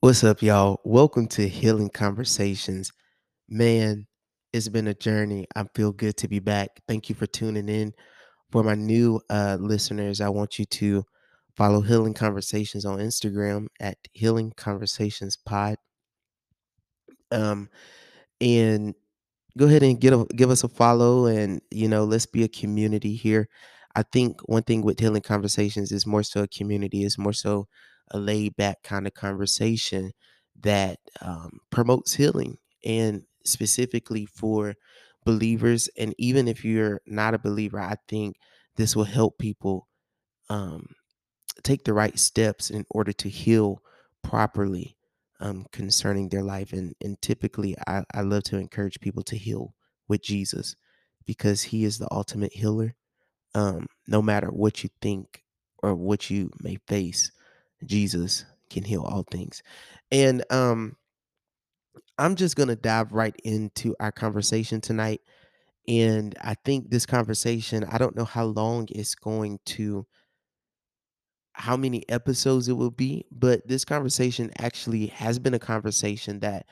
What's up, y'all? Welcome to Healing Conversations. Man, it's been a journey. I feel good to be back. Thank you for tuning in. For my new uh, listeners, I want you to follow Healing Conversations on Instagram at Healing Conversations Pod. Um, and go ahead and get a, give us a follow, and you know, let's be a community here. I think one thing with Healing Conversations is more so a community, is more so a laid back kind of conversation that um, promotes healing and specifically for believers. And even if you're not a believer, I think this will help people um, take the right steps in order to heal properly um, concerning their life. And, and typically, I, I love to encourage people to heal with Jesus because he is the ultimate healer. Um, no matter what you think or what you may face, Jesus can heal all things. And um, I'm just going to dive right into our conversation tonight. And I think this conversation, I don't know how long it's going to, how many episodes it will be, but this conversation actually has been a conversation that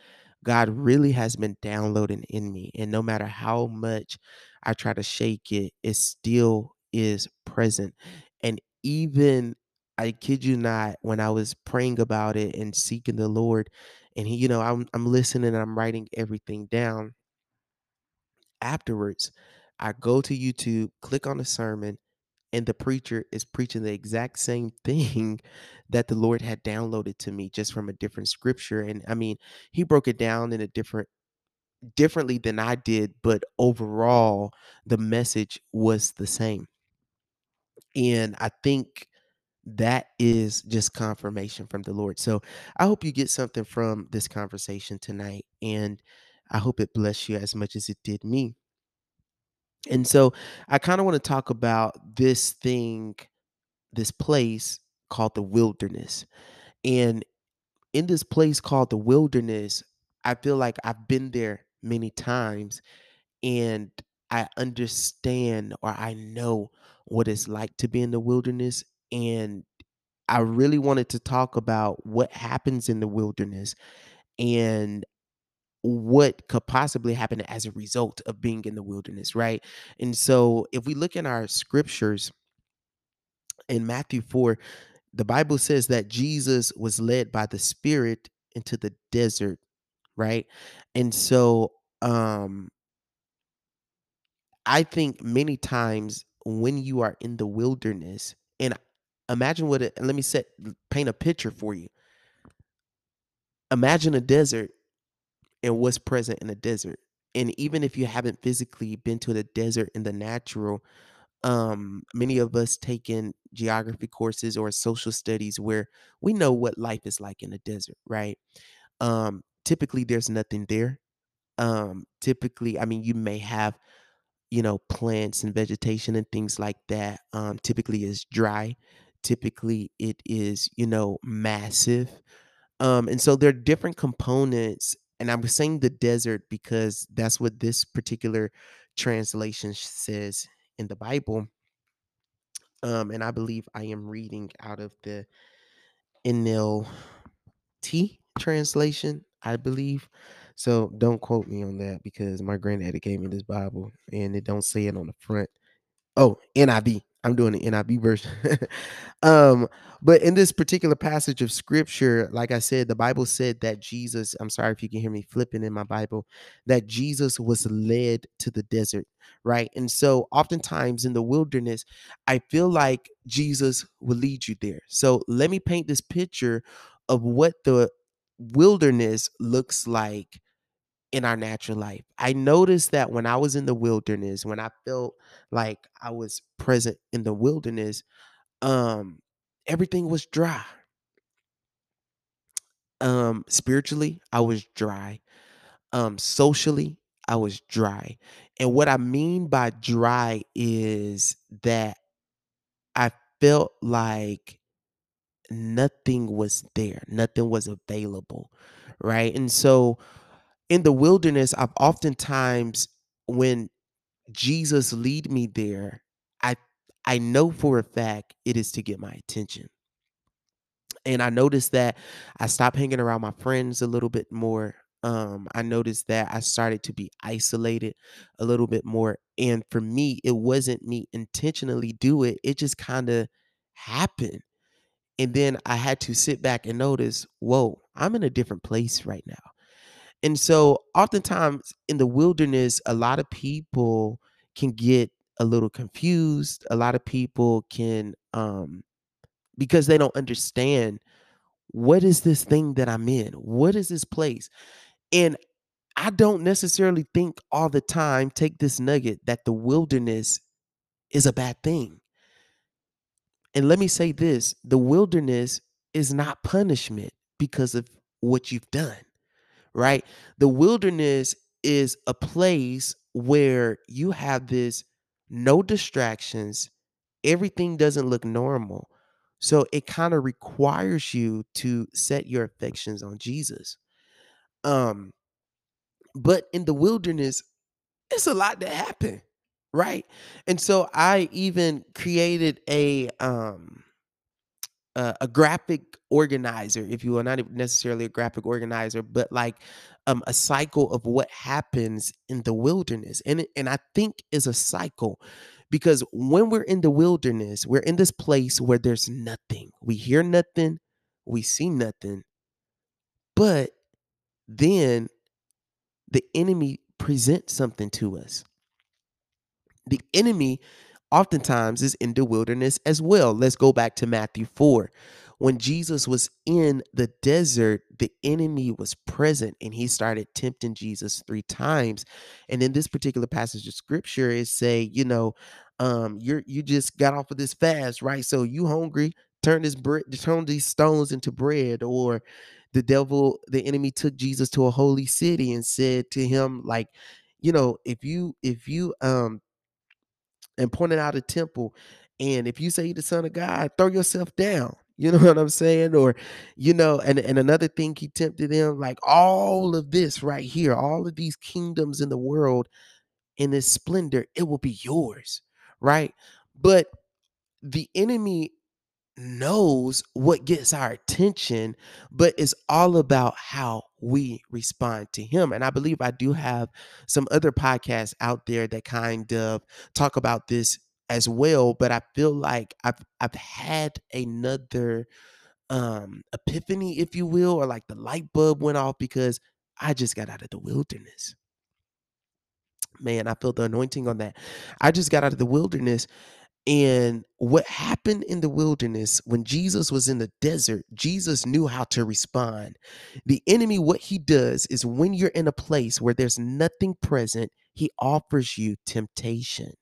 God really has been downloading in me. And no matter how much I try to shake it, it still is present. And even, I kid you not, when I was praying about it and seeking the Lord, and he, you know, I'm I'm listening I'm writing everything down. Afterwards, I go to YouTube, click on the sermon, and the preacher is preaching the exact same thing that the Lord had downloaded to me just from a different scripture. And I mean, he broke it down in a different differently than I did, but overall the message was the same. And I think that is just confirmation from the Lord. So I hope you get something from this conversation tonight. And I hope it bless you as much as it did me. And so I kind of want to talk about this thing, this place called the wilderness. And in this place called the wilderness, I feel like I've been there many times and I understand or I know what it's like to be in the wilderness. And I really wanted to talk about what happens in the wilderness and what could possibly happen as a result of being in the wilderness, right? And so if we look in our scriptures in Matthew 4, the Bible says that Jesus was led by the Spirit into the desert, right? And so um I think many times when you are in the wilderness, and imagine what it, let me set paint a picture for you. Imagine a desert and what's present in the desert. And even if you haven't physically been to the desert in the natural, um, many of us taking geography courses or social studies where we know what life is like in the desert, right? Um, typically there's nothing there. Um, typically, I mean, you may have you know, plants and vegetation and things like that um, typically is dry. Typically, it is, you know, massive. Um, and so there are different components. And I'm saying the desert because that's what this particular translation says in the Bible. Um, and I believe I am reading out of the NLT translation, I believe. So don't quote me on that because my granddaddy gave me this Bible and it don't say it on the front. Oh, NIV. I'm doing the NIV version. um, but in this particular passage of scripture, like I said, the Bible said that Jesus, I'm sorry if you can hear me flipping in my Bible, that Jesus was led to the desert, right? And so oftentimes in the wilderness, I feel like Jesus will lead you there. So let me paint this picture of what the wilderness looks like in our natural life. I noticed that when I was in the wilderness, when I felt like I was present in the wilderness, um, everything was dry. Um, spiritually, I was dry. Um, socially, I was dry. And what I mean by dry is that I felt like nothing was there, nothing was available, right? And so in the wilderness, I've oftentimes, when Jesus lead me there, I I know for a fact it is to get my attention. And I noticed that I stopped hanging around my friends a little bit more. Um, I noticed that I started to be isolated a little bit more. And for me, it wasn't me intentionally do it. It just kind of happened. And then I had to sit back and notice, whoa, I'm in a different place right now. And so oftentimes in the wilderness, a lot of people can get a little confused. A lot of people can um because they don't understand what is this thing that I'm in? What is this place? And I don't necessarily think all the time, take this nugget, that the wilderness is a bad thing. And let me say this the wilderness is not punishment because of what you've done, right? The wilderness is a place where you have this no distractions, everything doesn't look normal. So it kind of requires you to set your affections on Jesus. Um, but in the wilderness, it's a lot that happen, right? And so I even created a um a, a graphic organizer, if you will, not necessarily a graphic organizer, but like um, a cycle of what happens in the wilderness. And, and I think is a cycle because when we're in the wilderness, we're in this place where there's nothing. We hear nothing, we see nothing, but then the enemy presents something to us. The enemy oftentimes is in the wilderness as well. Let's go back to Matthew 4. When Jesus was in the desert, the enemy was present and he started tempting Jesus three times. And in this particular passage of scripture, it say, you know, um, you're you just got off of this fast, right? So you hungry, turn this bread, turn these stones into bread, or the devil, the enemy took Jesus to a holy city and said to him, like, you know, if you if you um and pointed out a temple. And if you say you're the son of God, throw yourself down. You know what I'm saying? Or, you know, and, and another thing he tempted him, like all of this right here, all of these kingdoms in the world in this splendor, it will be yours. Right. But the enemy knows what gets our attention, but it's all about how we respond to him. And I believe I do have some other podcasts out there that kind of talk about this as well. But I feel like I've I've had another um epiphany, if you will, or like the light bulb went off because I just got out of the wilderness. Man, I feel the anointing on that. I just got out of the wilderness and what happened in the wilderness when Jesus was in the desert, Jesus knew how to respond. The enemy, what he does is when you're in a place where there's nothing present, he offers you temptation.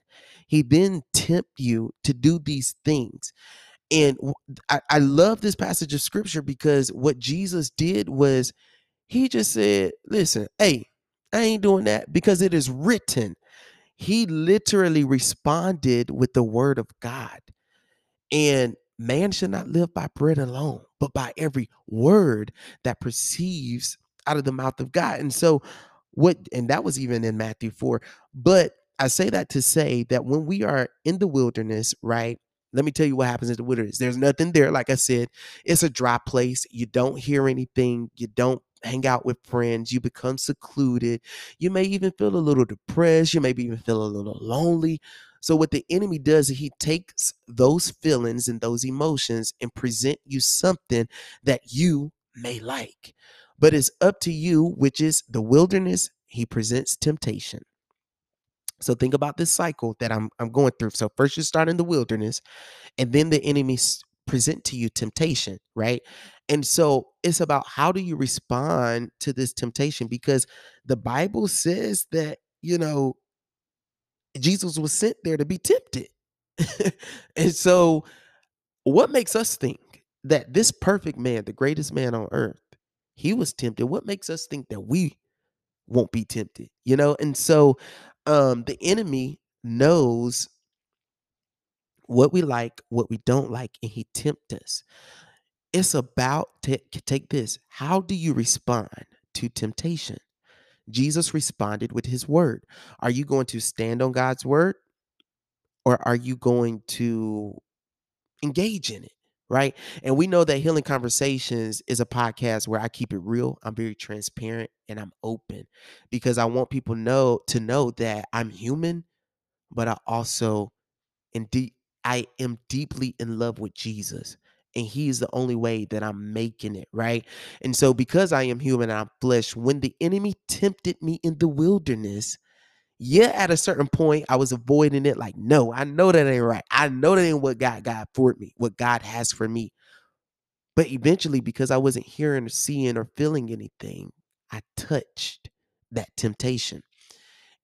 He then tempt you to do these things. And I love this passage of scripture because what Jesus did was he just said, Listen, hey, I ain't doing that because it is written. He literally responded with the word of God. And man should not live by bread alone, but by every word that proceeds out of the mouth of God. And so, what, and that was even in Matthew 4. But I say that to say that when we are in the wilderness, right? Let me tell you what happens in the wilderness. There's nothing there. Like I said, it's a dry place. You don't hear anything. You don't hang out with friends. You become secluded. You may even feel a little depressed. You may even feel a little lonely so what the enemy does is he takes those feelings and those emotions and present you something that you may like. But it's up to you, which is the wilderness. He presents temptation. So think about this cycle that I'm I'm going through. So first you start in the wilderness, and then the enemy present to you temptation, right? And so it's about how do you respond to this temptation because the Bible says that you know Jesus was sent there to be tempted. and so, what makes us think that this perfect man, the greatest man on earth, he was tempted? What makes us think that we won't be tempted? You know, and so um the enemy knows what we like, what we don't like, and he tempts us. It's about ta- take this. How do you respond to temptation? Jesus responded with his word. Are you going to stand on God's word? or are you going to engage in it? Right. And we know that Healing Conversations is a podcast where I keep it real. I'm very transparent and I'm open because I want people know to know that I'm human, but I also in deep I am deeply in love with Jesus. And he is the only way that I'm making it, right? And so because I am human and I'm flesh, when the enemy tempted me in the wilderness, yeah, at a certain point, I was avoiding it. Like, no, I know that ain't right. I know that ain't what God got for me, what God has for me. But eventually, because I wasn't hearing or seeing or feeling anything, I touched that temptation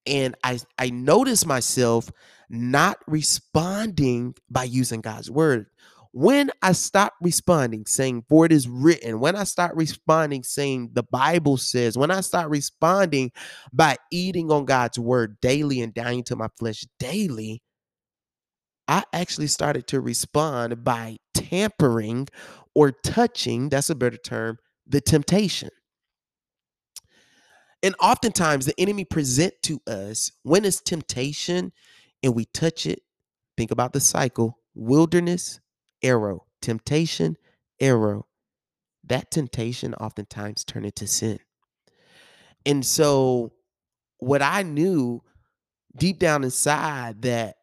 and I I notice myself not responding by using God's word. When I stop responding, saying, For it is written, when I start responding, saying, The Bible says, when I start responding by eating on God's word daily and dying to my flesh daily, I actually started to respond by tampering or touching, that's a better term, the temptation. And oftentimes the enemy present to us when it's temptation and we touch it, think about the cycle, wilderness, arrow, temptation, arrow. That temptation oftentimes turn into sin. And so what I knew deep down inside that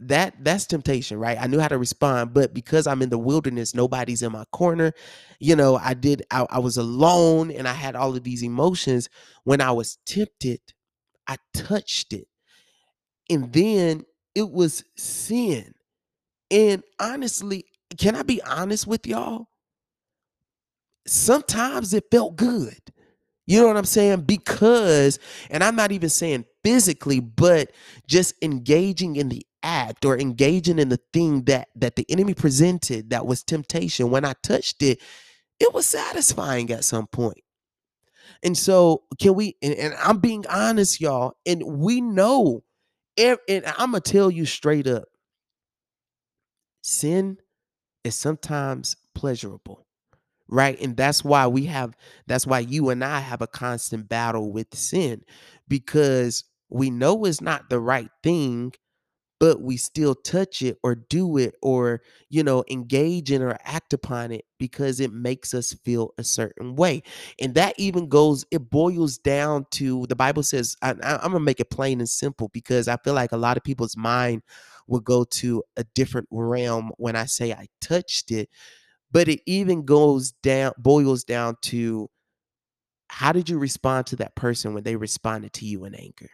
that that's temptation right? I knew how to respond but because i'm in the wilderness nobody's in my corner. You know i did I, I, was alone and i had all of these emotions. When i was tempted i touched it. And then it was sin. And honestly can i be honest with y'all? Sometimes it felt good. You know what I'm saying? Because, and I'm not even saying physically, but just engaging in the act or engaging in the thing that that the enemy presented that was temptation. When I touched it, it was satisfying at some point. And so, can we? And, and I'm being honest, y'all. And we know, and I'm gonna tell you straight up, sin is sometimes pleasurable right and that's why we have that's why you and i have a constant battle with sin because we know it's not the right thing but we still touch it or do it or you know engage in or act upon it because it makes us feel a certain way. And that even goes it boils down to the bible says I, am gonna make it plain and simple because i feel like a lot of people's mind will go to a different realm when i say i touched it but it even goes down boils down to how did you respond to that person when they responded to you in anger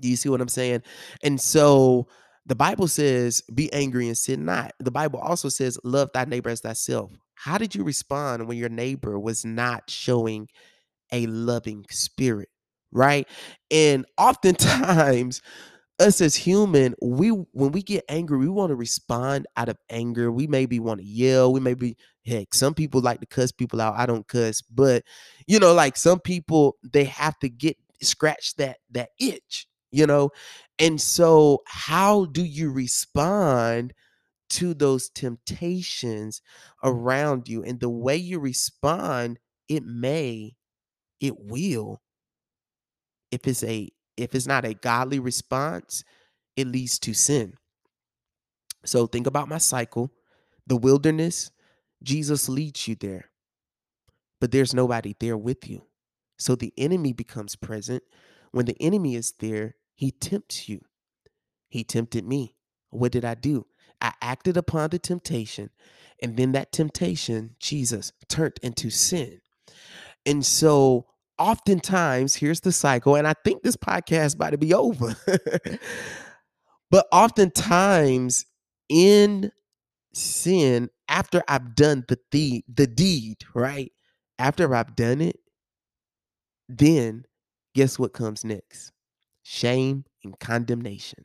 do you see what i'm saying and so the bible says be angry and sin not the bible also says love thy neighbor as thyself how did you respond when your neighbor was not showing a loving spirit right and oftentimes us as human, we when we get angry, we want to respond out of anger. We maybe want to yell. We maybe heck, some people like to cuss people out. I don't cuss, but you know, like some people they have to get scratch that that itch, you know. And so, how do you respond to those temptations around you? And the way you respond, it may, it will, if it's a if it's not a godly response, it leads to sin. So think about my cycle. The wilderness, Jesus leads you there, but there's nobody there with you. So the enemy becomes present. When the enemy is there, he tempts you. He tempted me. What did I do? I acted upon the temptation, and then that temptation, Jesus, turned into sin. And so oftentimes, here's the cycle, and I think this podcast about to be over. but oftentimes in sin, after I've done the, the the deed, right? After I've done it, then guess what comes next? Shame and condemnation.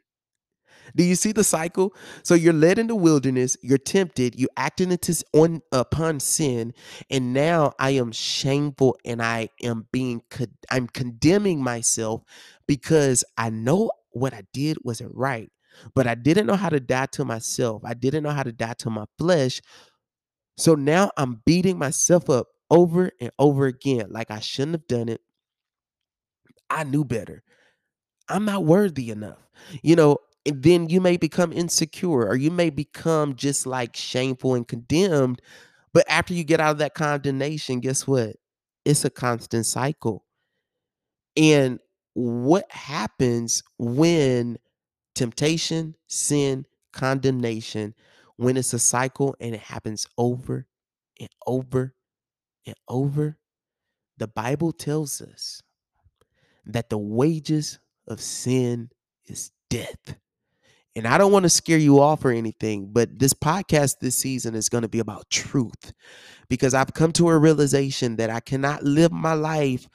Do you see the cycle? So you're led in the wilderness, you're tempted, you acted on upon sin, and now I am shameful and I am being I'm condemning myself because I know what I did wasn't right, but I didn't know how to die to myself. I didn't know how to die to my flesh. So now I'm beating myself up over and over again like I shouldn't have done it. I knew better. I'm not worthy enough. You know, and then you may become insecure or you may become just like shameful and condemned. But after you get out of that condemnation, guess what? It's a constant cycle. And what happens when temptation, sin, condemnation, when it's a cycle and it happens over and over and over? The Bible tells us that the wages of sin is death. And I don't want to scare you off or anything, but this podcast this season is going to be about truth because I've come to a realization that I cannot live my life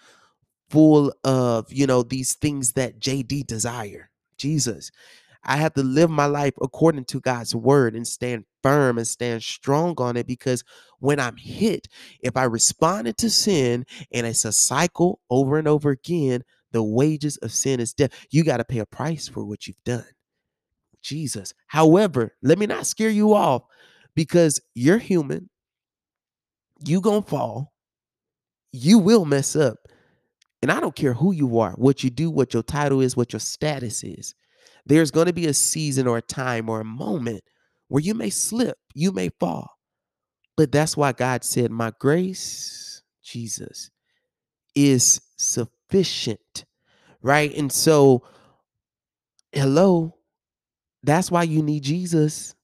full of, you know, these things that JD desire. Jesus. I have to live my life according to God's word and stand firm and stand strong on it because when I'm hit, if I responded to sin and it's a cycle over and over again, the wages of sin is death. You got to pay a price for what you've done. Jesus. However, let me not scare you off because you're human. You going to fall. You will mess up. And I don't care who you are, what you do, what your title is, what your status is. There's going to be a season or a time or a moment where you may slip, you may fall. But that's why God said, My grace, Jesus, is sufficient. Right. And so, hello, that's why you need Jesus.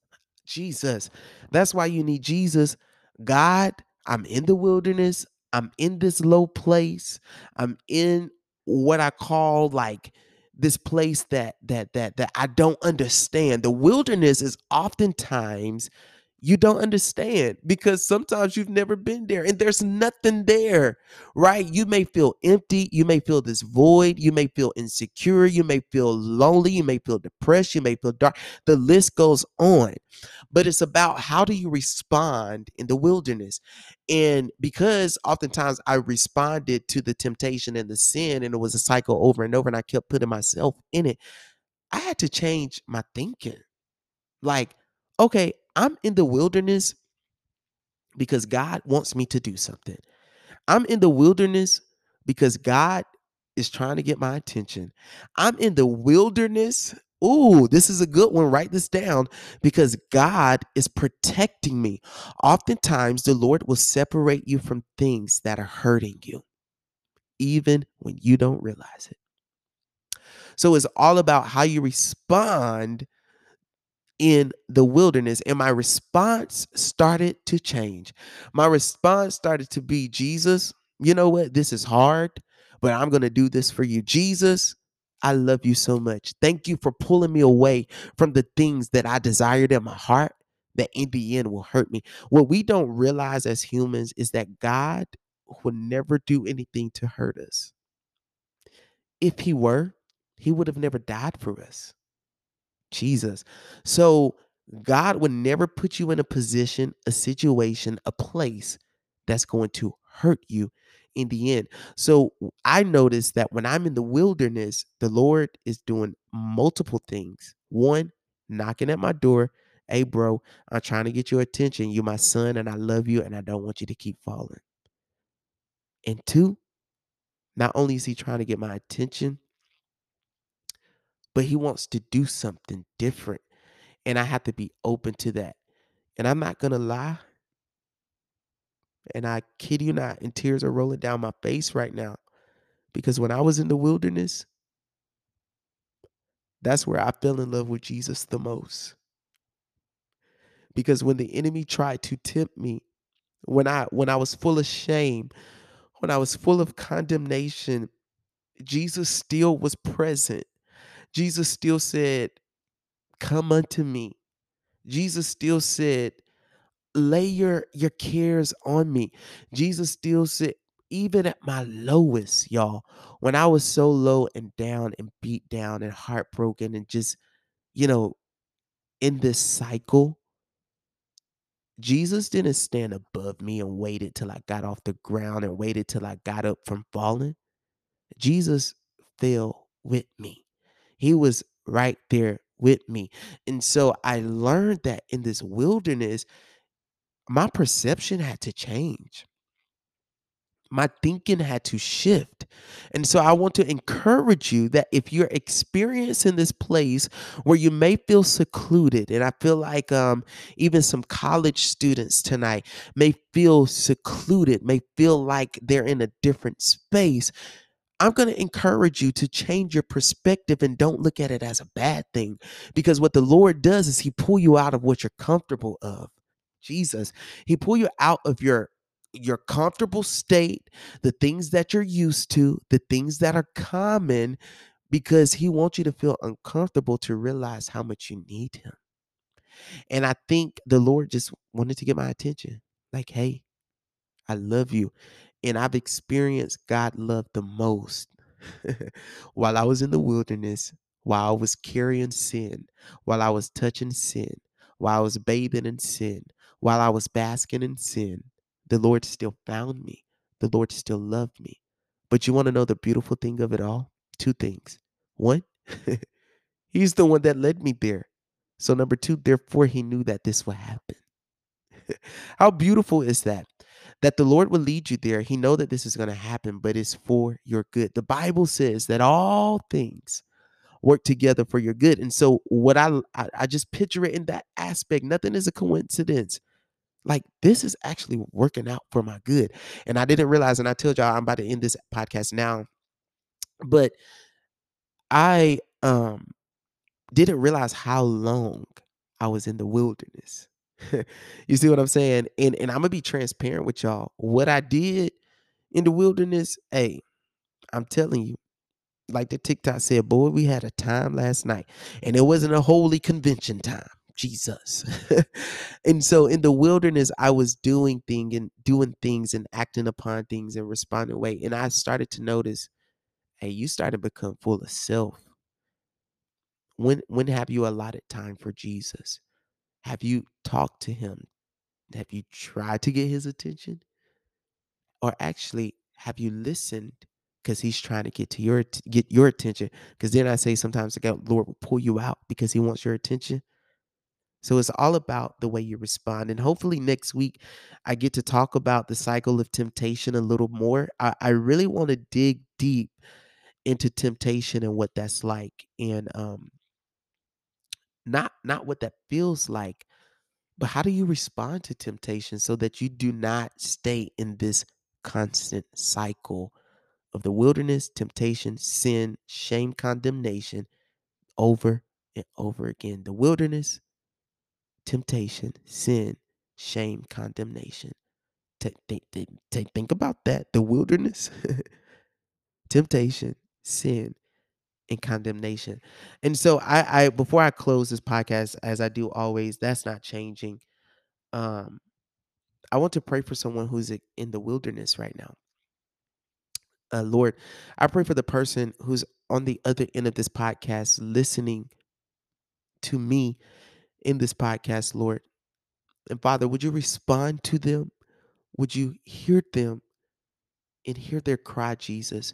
Jesus. That's why you need Jesus. God, I'm in the wilderness. I'm in this low place. I'm in what I call like this place that that that that I don't understand. The wilderness is oftentimes you don't understand because sometimes you've never been there and there's nothing there, right? You may feel empty. You may feel this void. You may feel insecure. You may feel lonely. You may feel depressed. You may feel dark. The list goes on. But it's about how do you respond in the wilderness? And because oftentimes I responded to the temptation and the sin, and it was a cycle over and over, and I kept putting myself in it, I had to change my thinking. Like, okay, I'm in the wilderness because God wants me to do something. I'm in the wilderness because God is trying to get my attention. I'm in the wilderness. Ooh, this is a good one. Write this down because God is protecting me. Oftentimes, the Lord will separate you from things that are hurting you, even when you don't realize it. So it's all about how you respond in the wilderness and my response started to change. My response started to be Jesus, you know what? This is hard, but I'm going to do this for you. Jesus, I love you so much. Thank you for pulling me away from the things that I desired in my heart that in the end will hurt me. What we don't realize as humans is that God will never do anything to hurt us. If he were, he would have never died for us. Jesus. So God would never put you in a position, a situation, a place that's going to hurt you in the end. So I noticed that when I'm in the wilderness, the Lord is doing multiple things. One, knocking at my door. Hey, bro, I'm trying to get your attention. You're my son, and I love you, and I don't want you to keep falling. And two, not only is he trying to get my attention, but he wants to do something different. And I have to be open to that. And I'm not going to lie. And I kid you not, and tears are rolling down my face right now. Because when I was in the wilderness, that's where I fell in love with Jesus the most. Because when the enemy tried to tempt me, when I when I was full of shame, when I was full of condemnation, Jesus still was present. Jesus still said, "Come unto me." Jesus still said, "Lay your your cares on me." Jesus still said, even at my lowest, y'all, when I was so low and down and beat down and heartbroken and just, you know, in this cycle, Jesus didn't stand above me and waited till I got off the ground and waited till I got up from falling. Jesus fell with me. He was right there with me. And so I learned that in this wilderness, my perception had to change. My thinking had to shift. And so I want to encourage you that if you're experiencing this place where you may feel secluded, and I feel like um, even some college students tonight may feel secluded, may feel like they're in a different space. I'm going to encourage you to change your perspective and don't look at it as a bad thing because what the Lord does is he pull you out of what you're comfortable of. Jesus, he pull you out of your your comfortable state, the things that you're used to, the things that are common because he wants you to feel uncomfortable to realize how much you need him. And I think the Lord just wanted to get my attention. Like, hey, I love you. And I've experienced God love the most while I was in the wilderness, while I was carrying sin, while I was touching sin, while I was bathing in sin, while I was basking in sin. The Lord still found me. The Lord still loved me. But you want to know the beautiful thing of it all? Two things. One, He's the one that led me there. So, number two, therefore, He knew that this would happen. How beautiful is that? That the Lord will lead you there. He know that this is going to happen, but it's for your good. The Bible says that all things work together for your good. And so what I I, I just picture it in that aspect. Nothing is a coincidence. Like this is actually working out for my good. And I didn't realize, and I told y'all I'm about to end this podcast now, but I um didn't realize how long I was in the wilderness. you see what I'm saying? And and I'm gonna be transparent with y'all. What I did in the wilderness, hey, I'm telling you, like the TikTok said, boy, we had a time last night, and it wasn't a holy convention time. Jesus. and so in the wilderness, I was doing thing and doing things and acting upon things and responding way. And I started to notice, hey, you started to become full of self. When when have you allotted time for Jesus? Have you talked to him? Have you tried to get his attention? Or actually, have you listened? Because he's trying to get to your get your attention. Because then I say sometimes the Lord will pull you out because he wants your attention. So it's all about the way you respond. And hopefully next week I get to talk about the cycle of temptation a little more. I, I really want to dig deep into temptation and what that's like. And um not not what that feels like, but how do you respond to temptation so that you do not stay in this constant cycle of the wilderness, temptation, sin, shame, condemnation over and over again. The wilderness, temptation, sin, shame, condemnation. Think, think, think about that. The wilderness, temptation, sin, and condemnation. And so I, I before I close this podcast, as I do always, that's not changing. Um, I want to pray for someone who's in the wilderness right now. Uh, Lord, I pray for the person who's on the other end of this podcast listening to me in this podcast, Lord. And Father, would you respond to them? Would you hear them and hear their cry, Jesus?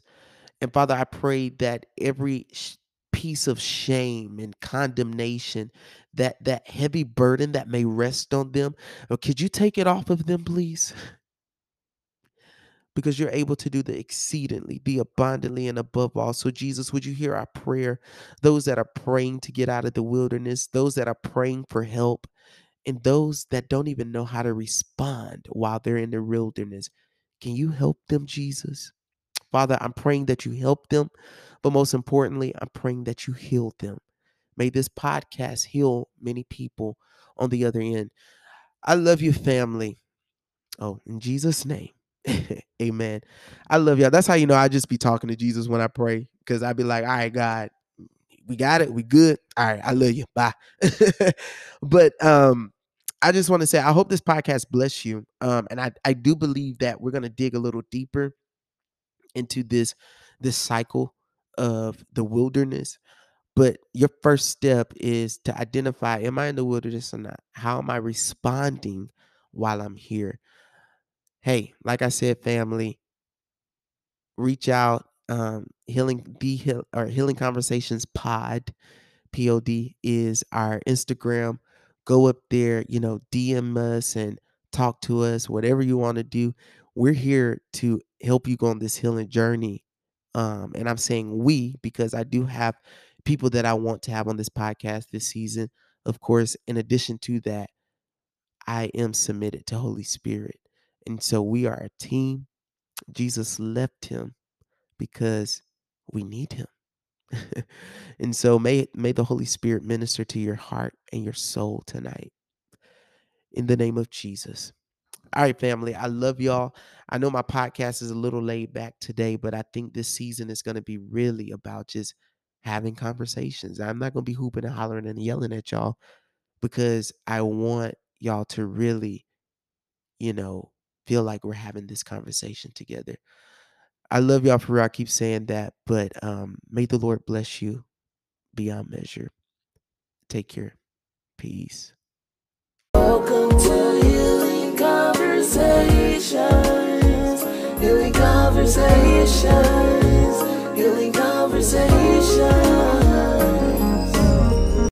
And Father, I pray that every piece of shame and condemnation, that that heavy burden that may rest on them, or uh, could you take it off of them, please? Because you're able to do the exceedingly, the abundantly, and above all. So, Jesus, would you hear our prayer? Those that are praying to get out of the wilderness, those that are praying for help, and those that don't even know how to respond while they're in the wilderness. Can you help them, Jesus? Father, I'm praying that you help them, but most importantly, I'm praying that you heal them. May this podcast heal many people on the other end. I love you, family. Oh, in Jesus' name. Amen. I love y'all. That's how you know I just be talking to Jesus when I pray. Because I be like, all right, God, we got it. We good. All right, I love you. Bye. but um, I just want to say I hope this podcast bless you. Um, and I, I do believe that we're gonna dig a little deeper into this this cycle of the wilderness but your first step is to identify am i in the wilderness or not? How am i responding while i'm here? Hey like i said family reach out um healing be heal or healing conversations pod pod is our instagram. Go up there you know dm us and talk to us whatever you want to do we're here to help you go on this healing journey Um, and I'm saying we because I do have people that I want to have on this podcast this season. Of course, in addition to that, I am submitted to Holy Spirit. And so we are a team. Jesus left him because we need him. and so may may the Holy Spirit minister to your heart and your soul tonight. In the name of Jesus. All right, family. I love y'all. I know my podcast is a little laid back today, but I think this season is going to be really about just having conversations. I'm not going to be hooping and hollering and yelling at y'all because I want y'all to really, you know, feel like we're having this conversation together. I love y'all for real. I keep saying that, but um, may the Lord bless you beyond measure. Take care. Peace. Conversations. healing Conversations. healing Conversations.